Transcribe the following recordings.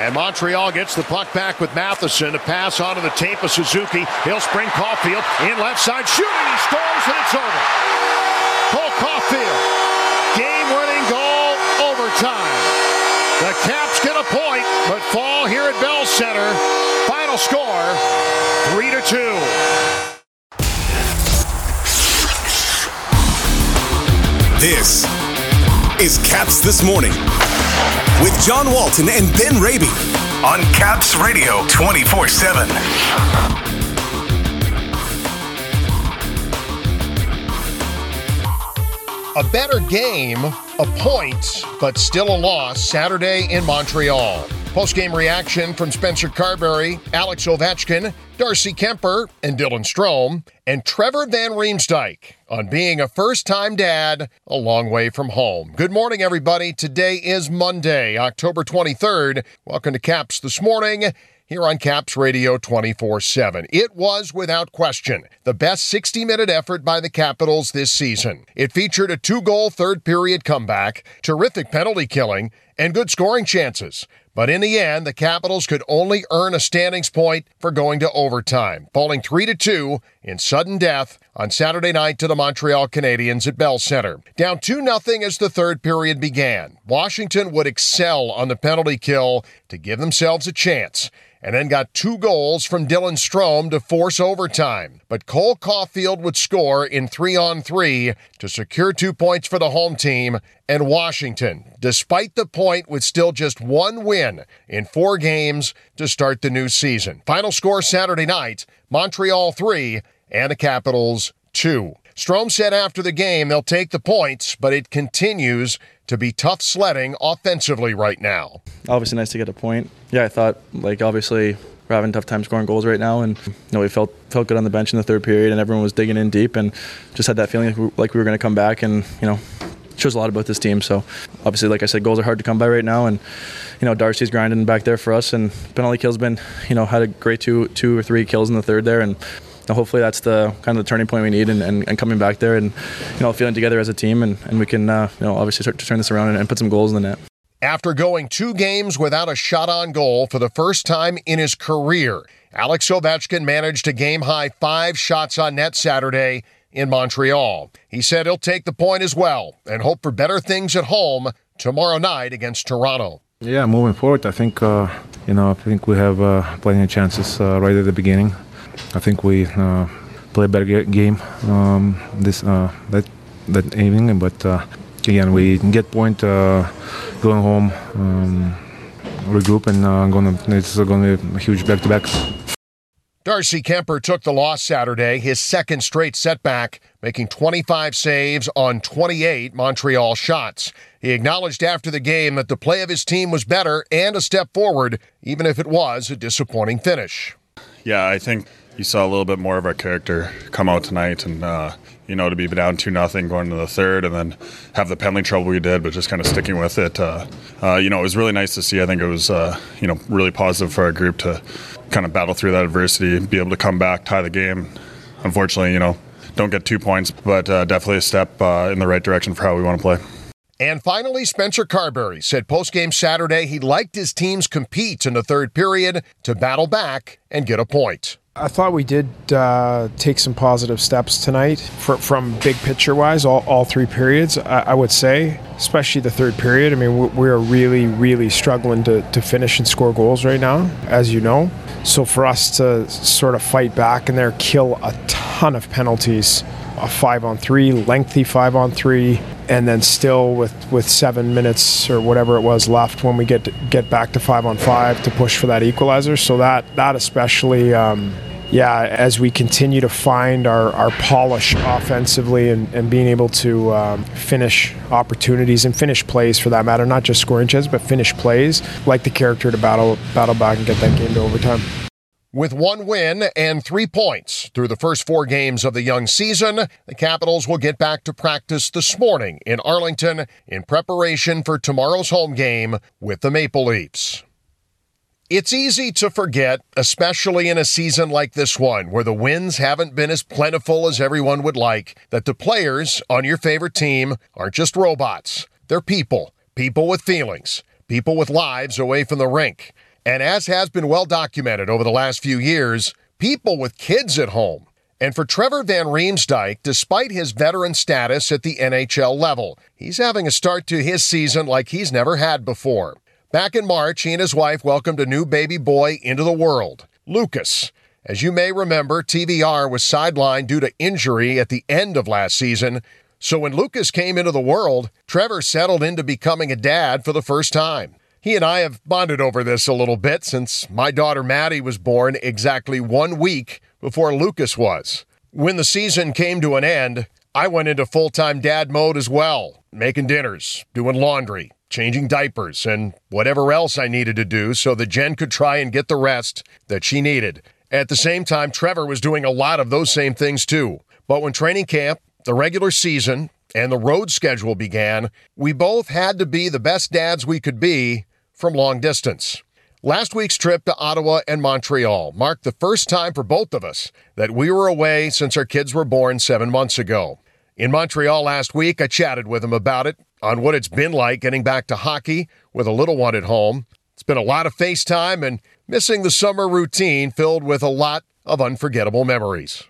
And Montreal gets the puck back with Matheson. A pass onto the tape of Suzuki. He'll spring Caufield in left side shooting. He scores and it's over. Cole Caufield. Game-winning goal overtime. The Caps get a point, but fall here at Bell Center. Final score, 3 to 2. This is Caps This Morning with John Walton and Ben Raby on Caps Radio 24 7. A better game, a point, but still a loss Saturday in Montreal. Post-game reaction from Spencer Carbery, Alex Ovechkin, Darcy Kuemper and Dylan Strome, and Trevor Van Riemsdyk on being a first-time dad a long way from home. Good morning, everybody. Today is Monday, October 23rd. Welcome to Caps this morning here on Caps Radio 24 7. It was, without question, the best 60 minute effort by the Capitals this season. It featured a two goal third period comeback, terrific penalty killing, and good scoring chances. But in the end, the Capitals could only earn a standings point for going to overtime, falling 3 to 2 in sudden death on Saturday night to the Montreal Canadiens at Bell Center. Down 2 0 as the third period began. Washington would excel on the penalty kill to give themselves a chance and then got two goals from Dylan Strome to force overtime. But Cole Caufield would score in three on three to secure two points for the home team, and Washington, despite the point, with still just one win in four games to start the new season. Final score Saturday night Montreal 3 and the Capitals 2. Strome said after the game they'll take the points, but it continues to be tough sledding offensively right now. Obviously, nice to get a point. Yeah, I thought, like, obviously, we're having tough time scoring goals right now, and you know we felt felt good on the bench in the third period, and everyone was digging in deep, and just had that feeling like we, like we were going to come back, and you know shows a lot about this team. So obviously, like I said, goals are hard to come by right now, and you know Darcy's grinding back there for us, and penalty kills been you know had a great two two or three kills in the third there, and hopefully that's the kind of the turning point we need and, and, and, coming back there and you know feeling together as a team and, and we can uh, you know obviously start to turn this around and, and put some goals in the net. After going two games without a shot on goal for the first time in his career, Alex Ovechkin managed a game high five shots on net Saturday in Montreal. He said he'll take the point as well and hope for better things at home tomorrow night against Toronto. Yeah, moving forward, I think uh, you know I think we have uh, plenty of chances uh, right at the beginning. I think we uh, play a better game um, this uh, that that evening, but uh, again we get point uh, going home, um, regroup, and uh, gonna it's gonna be a huge back to back. Darcy Kuemper took the loss Saturday, his second straight setback, making 25 saves on 28 Montreal shots. He acknowledged after the game that the play of his team was better and a step forward, even if it was a disappointing finish. Yeah, I think you saw a little bit more of our character come out tonight, and uh, you know to be down two nothing going into the third, and then have the penalty trouble we did, but just kind of sticking with it. Uh, uh, you know, it was really nice to see. I think it was uh, you know really positive for our group to kind of battle through that adversity, be able to come back, tie the game. Unfortunately, you know, don't get two points, but uh, definitely a step uh, in the right direction for how we want to play. And finally, Spencer Carbery said post-game Saturday he liked his teams compete in the third period to battle back and get a point. I thought we did uh, take some positive steps tonight for, from big picture wise, all, all three periods, I, I, would say, especially the third period. I mean, we, are really, really struggling to, to finish and score goals right now, as you know. So for us to sort of fight back in there, kill a ton of penalties, a five on three, lengthy five on three, and then still with, with seven minutes or whatever it was left when we get to, get back to five on five to push for that equalizer. So that that especially. Um, yeah, as we continue to find our, our polish offensively and, and being able to um, finish opportunities and finish plays for that matter, not just scoring chances, but finish plays, like the character to battle battle back and get that game to overtime. With one win and three points through the first four games of the young season, the Capitals will get back to practice this morning in Arlington in preparation for tomorrow's home game with the Maple Leafs. It's easy to forget, especially in a season like this one, where the wins haven't been as plentiful as everyone would like, that the players on your favorite team aren't just robots. They're people, people with feelings, people with lives away from the rink. And as has been well documented over the last few years, people with kids at home. And for Trevor Van Riemsdyk, despite his veteran status at the NHL level, he's having a start to his season like he's never had before. Back in March, he and his wife welcomed a new baby boy into the world, Lucas. As you may remember, TVR was sidelined due to injury at the end of last season. So when Lucas came into the world, Trevor settled into becoming a dad for the first time. He and I have bonded over this a little bit since my daughter Maddie was born exactly one week before Lucas was. When the season came to an end, I went into full time dad mode as well, making dinners, doing laundry, changing diapers, and whatever else I needed to do so that Jen could try and get the rest that she needed. At the same time, Trevor was doing a lot of those same things too. But when training camp the regular season and the road schedule began, we both had to be the best dads we could be from long distance. Last week's trip to Ottawa and Montreal marked the first time for both of us that we were away since our kids were born seven months ago. In Montreal last week, I chatted with him about it, on what it's been like getting back to hockey with a little one at home. It's been a lot of FaceTime and missing the summer routine filled with a lot of unforgettable memories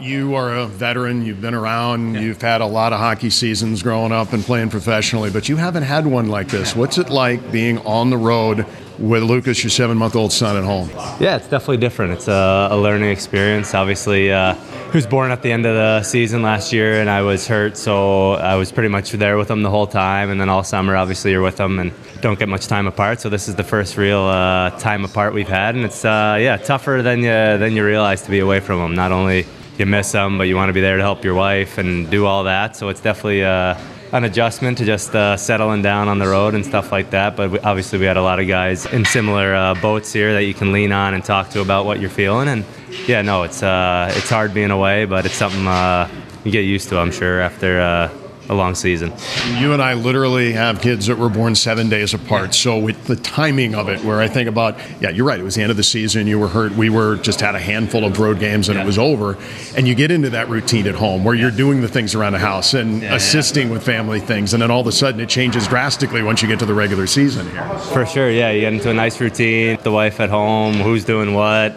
you are a veteran. You've been around. Yeah. You've had a lot of hockey seasons growing up and playing professionally, but you haven't had one like this. What's it like being on the road with Lucas, your seven-month-old son, at home? Yeah, it's definitely different. It's a, a learning experience. Obviously, uh, he was born at the end of the season last year, and I was hurt, so I was pretty much there with him the whole time. And then all summer, obviously, you're with him and don't get much time apart. So this is the first real uh, time apart we've had, and it's uh, yeah tougher than you than you realize to be away from him. Not only you miss them, but you want to be there to help your wife and do all that. So it's definitely uh, an adjustment to just uh, settling down on the road and stuff like that. But we, obviously, we had a lot of guys in similar uh, boats here that you can lean on and talk to about what you're feeling. And yeah, no, it's uh, it's hard being away, but it's something uh, you get used to, I'm sure, after uh, a long season. You and I literally have kids that were born seven days apart. So with the timing of it, where I think about, yeah, you're right. It was the end of the season. You were hurt. We were just had a handful of road games and yeah. it was over. And you get into that routine at home where you're doing the things around the house and yeah, assisting yeah. with family things, and then all of a sudden it changes drastically once you get to the regular season here. For sure, yeah. You get into a nice routine. The wife at home, who's doing what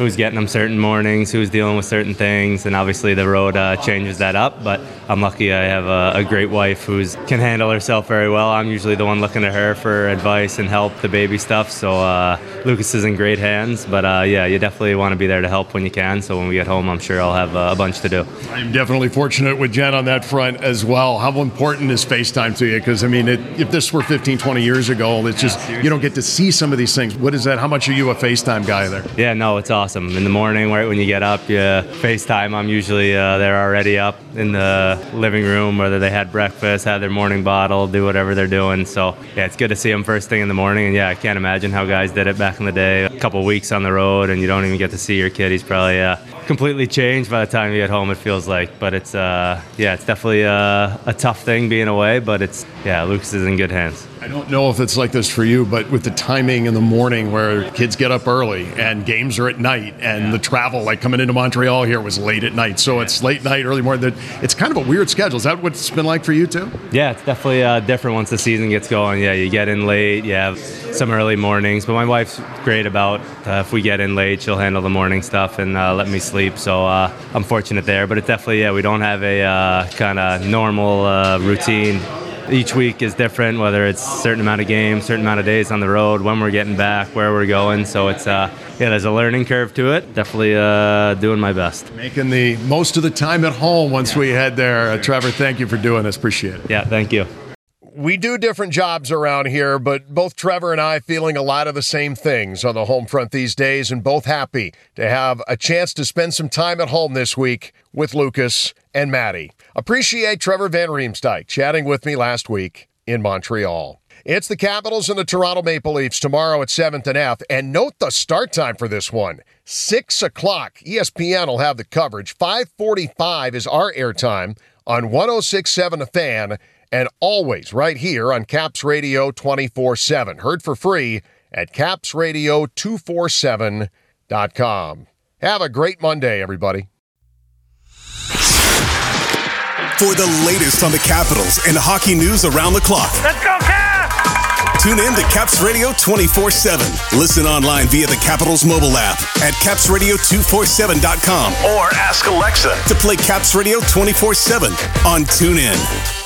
who's getting them certain mornings, who's dealing with certain things, and obviously the road uh, changes that up. But I'm lucky I have a, a great wife who can handle herself very well. I'm usually the one looking to her for advice and help the baby stuff. So uh, Lucas is in great hands. But uh, yeah, you definitely want to be there to help when you can. So when we get home, I'm sure I'll have a bunch to do. I'm definitely fortunate with Jen on that front as well. How important is FaceTime to you? Because I mean, it, if this were 15, 20 years ago, it's just yeah, you don't get to see some of these things. What is that? How much are you a FaceTime guy there? Yeah, no, it's awesome awesome. In the morning, right when you get up, you FaceTime. I'm usually uh, they're already up in the living room, whether they had breakfast, had their morning bottle, do whatever they're doing. So yeah, it's good to see them first thing in the morning. And yeah, I can't imagine how guys did it back in the day. A couple weeks on the road, and you don't even get to see your kid. He's probably uh, completely changed by the time you get home. It feels like, but it's uh, yeah, it's definitely a, a tough thing being away. But it's yeah, Lucas is in good hands. I don't know if it's like this for you, but with the timing in the morning where kids get up early and games are at night and yeah. the travel, like coming into Montreal here, was late at night. So yeah. it's late night, early morning. It's kind of a weird schedule. Is that what it's been like for you too? Yeah, it's definitely uh, different once the season gets going. Yeah, you get in late, you have some early mornings, but my wife's great about uh, if we get in late, she'll handle the morning stuff and uh, let me sleep. So uh, I'm fortunate there. But it's definitely, yeah, we don't have a uh, kind of normal uh, routine each week is different, whether it's certain amount of games, certain amount of days on the road, when we're getting back, where we're going. So it's uh, yeah, there's a learning curve to it. Definitely uh, doing my best. Making the most of the time at home once yeah. we head there. Uh, Trevor, thank you for doing this. Appreciate it. Yeah, thank you. We do different jobs around here, but both Trevor and I feeling a lot of the same things on the home front these days, and both happy to have a chance to spend some time at home this week with Lucas and Maddie. Appreciate Trevor Van Riemsdyk chatting with me last week in Montreal. It's the Capitals and the Toronto Maple Leafs tomorrow at 7th and F. And note the start time for this one. 6 o'clock. ESPN will have the coverage. 545 is our airtime on 1067 The Fan and always right here on Caps Radio 24-7. Heard for free at capsradio247.com. Have a great Monday, everybody. For the latest on the Capitals and hockey news around the clock. Let's go, Caps! Tune in to Caps Radio 24 7. Listen online via the Capitals mobile app at capsradio247.com or ask Alexa to play Caps Radio 24 7 on TuneIn.